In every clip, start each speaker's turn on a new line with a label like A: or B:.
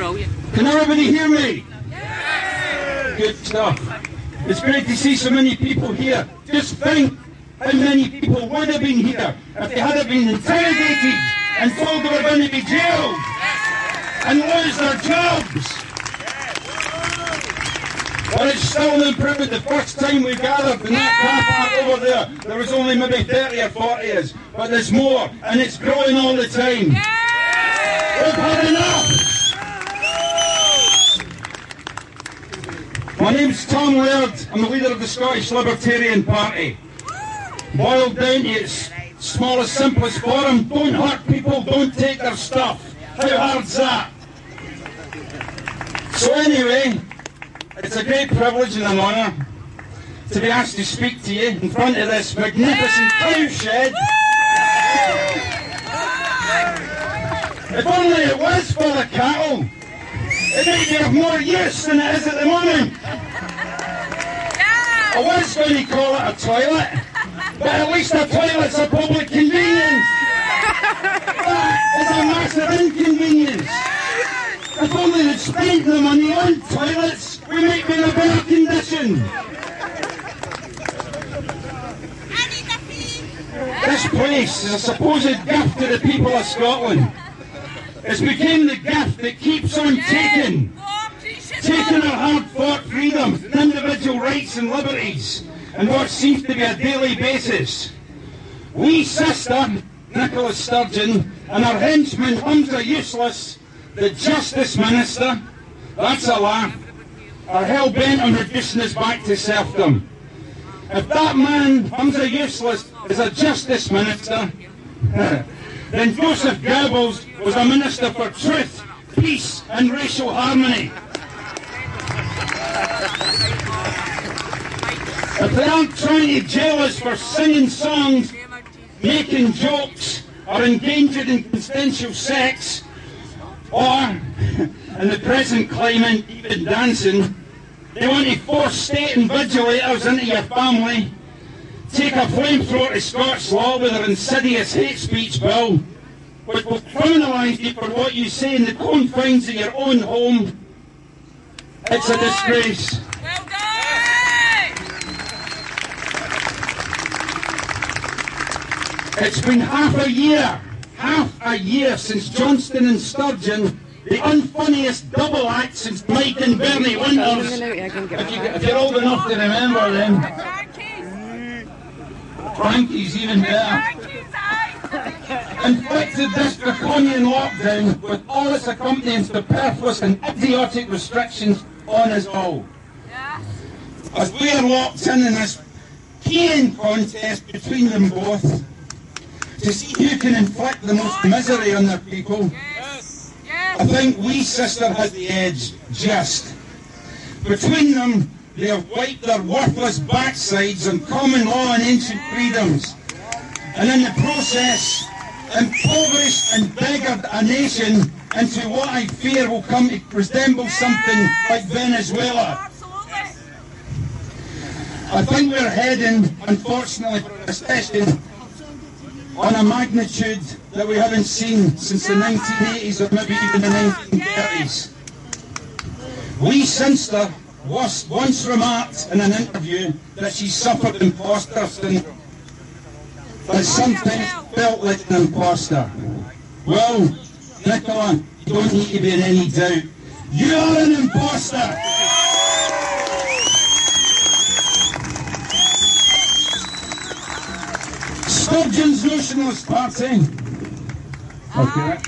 A: brilliant.
B: Can everybody hear me? Good stuff. It's great to see so many people here. Just think how many people would have been here if they hadn't been interrogated and told they were going to be jailed and lose their jobs. But it's still an improvement. The first time we gathered in that car park over there, there was only maybe 30 or 40 us. But there's more, and it's growing all the time. We've had enough. My name's Tom Laird. I'm the leader of the Scottish Libertarian Party. Boiled down to its smallest, simplest form, don't hurt people, don't take their stuff. How hard's that? So anyway, it's a great privilege and an honour to be asked to speak to you in front of this magnificent cowshed. If only it was full of cattle, it might be of more use than it is at the moment. I going to call it a toilet, but at least a toilet's a public convenience. Ah, that is a massive inconvenience. If only they'd spent the money on toilets, we might be in a better condition. This place is a supposed gift to the people of Scotland. It's became the gift that keeps on taking. Taking our hard-fought freedoms and individual rights and liberties and what seems to be a daily basis. We sister, Nicola Sturgeon, and our henchman Humza Useless, the Justice Minister, that's a laugh, are hell-bent on reducing us back to serfdom. If that man, Humza Useless, is a Justice Minister, then Joseph Goebbels was a Minister for Truth, Peace and Racial Harmony. If they aren't trying to jail us for singing songs, making jokes, or engaging in consensual sex, or, in the present climate, even dancing, they want to force state invigilators into your family, take a flamethrower to Scots law with their insidious hate speech bill, which will criminalise you for what you say in the confines of your own home. It's a disgrace. It's been half a year, half a year since Johnson and Sturgeon, the unfunniest double act since Mike and Bernie Winters. If, you, if you're old enough to remember them,
A: Krankies!
B: Krankies even better.
A: Krankies eye!
B: inflicted this draconian lockdown with all its accompanying superfluous and idiotic restrictions on us all. As we are locked in in this peeing contest between them both to see who can inflict the most misery on their people,
A: Yes!
B: I think We Sister has the edge, just. Between them, they have wiped their worthless backsides on common law and ancient freedoms. And in the process, impoverished and beggared a nation into what I fear will come to resemble something like Venezuela. I think we're heading, unfortunately, for a recession on a magnitude that we haven't seen since the 1980s or maybe even the 1930s. We Sinster was once remarked in an interview that she suffered imposter syndrome, but sometimes felt like an imposter. Well, Nicola, you don't need to be in any doubt. You are an imposter! Sturgeon's Nationalist Party. Okay.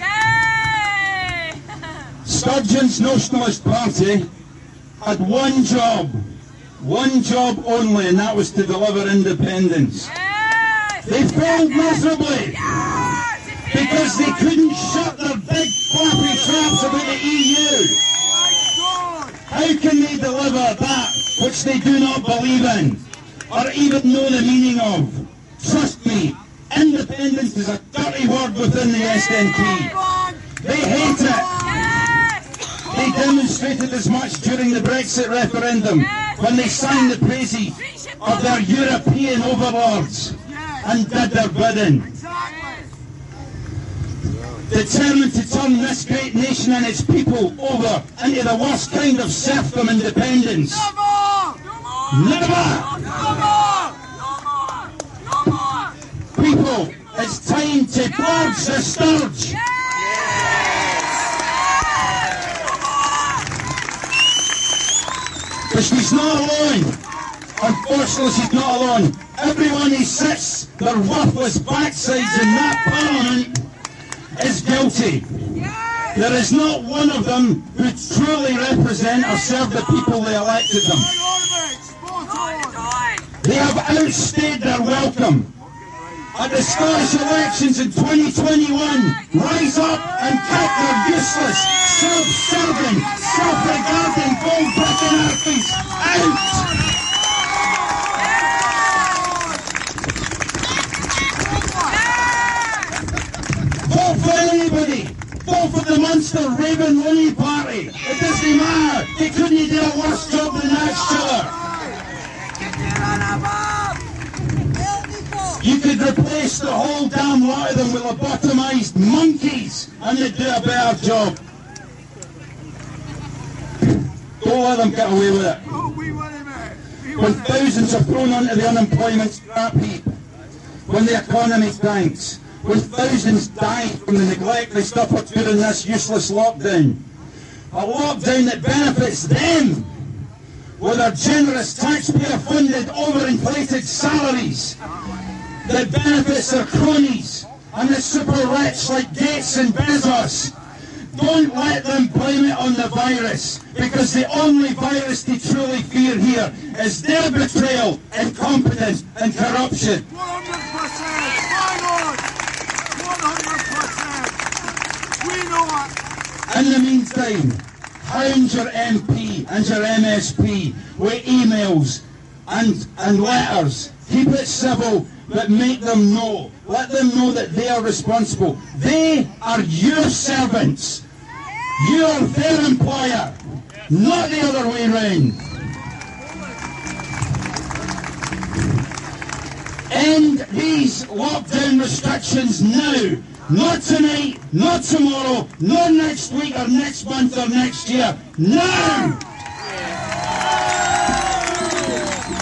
B: Sturgeon's Nationalist Party had one job, one job only, and that was to deliver independence.
A: Yes!
B: They failed miserably
A: Yes!
B: Because they couldn't shut their big flappy traps about the EU. Oh, How can they deliver that which they do not believe in or even know the meaning of? Trust me, independence is a dirty word within the SNP. They hate it. They demonstrated as much during the Brexit referendum when they sang the praises of their European overlords and did their bidding. determined to turn this great nation and its people over into the worst kind of serfdom and dependence. Never! It's time to purge the scourge. But she's not alone. Unfortunately, she's not alone. Everyone who sits their worthless backsides in that parliament is guilty. There is not one of them who truly represent or serve the people they elected them. They have outstayed their welcome. At the Scottish elections in 2021, rise up and cut their useless, self-serving, self-regarding brick anarchies out! Vote for anybody! Vote for the Monster Raving Loony Party! It doesn't matter! They couldn't do a worse job than that You the whole damn lot of them with lobotomised monkeys. And they'd do a better job. Don't let them get away with it. When thousands are thrown onto the unemployment scrap heap, when the economy tanks, when thousands die from the neglect they suffer during this useless lockdown, a lockdown that benefits them. With their generous taxpayer-funded, overinflated salaries, that benefits their cronies and the super rich like Gates and Bezos. Don't let them blame it on the virus, because the only virus they truly fear here is their betrayal, incompetence and corruption.
C: 100%! Bang on! 100%! We know it!
B: In the meantime, hound your MP and your MSP with emails and, and letters. Keep it civil, but make them know. Let them know that they are responsible. They are your servants. You are their employer, not the other way round. End these lockdown restrictions now. Not tonight, not tomorrow, not next week or next month or next year. Now!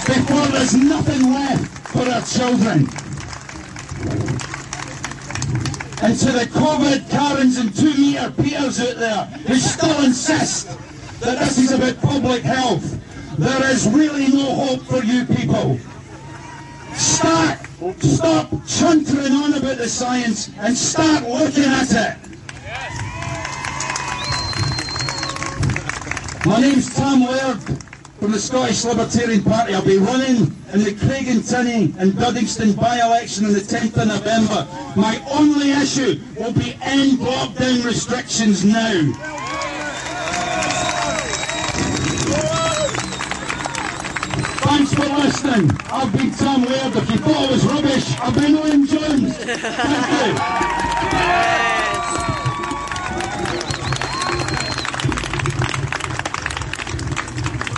B: Before there's nothing left for our children. And to the COVID Karens and two metre Peters out there who still insist that this is about public health, there is really no hope for you people. Start, stop chuntering on about the science and start looking at it. My name's Tom Laird from the Scottish Libertarian Party. I'll be running in the Craigentinny and Duddingston by-election on the 10th of November. My only issue will be end lockdown restrictions now. Thanks for listening. I've been Tom. If you thought it was rubbish, I've been William Jones. Thank you.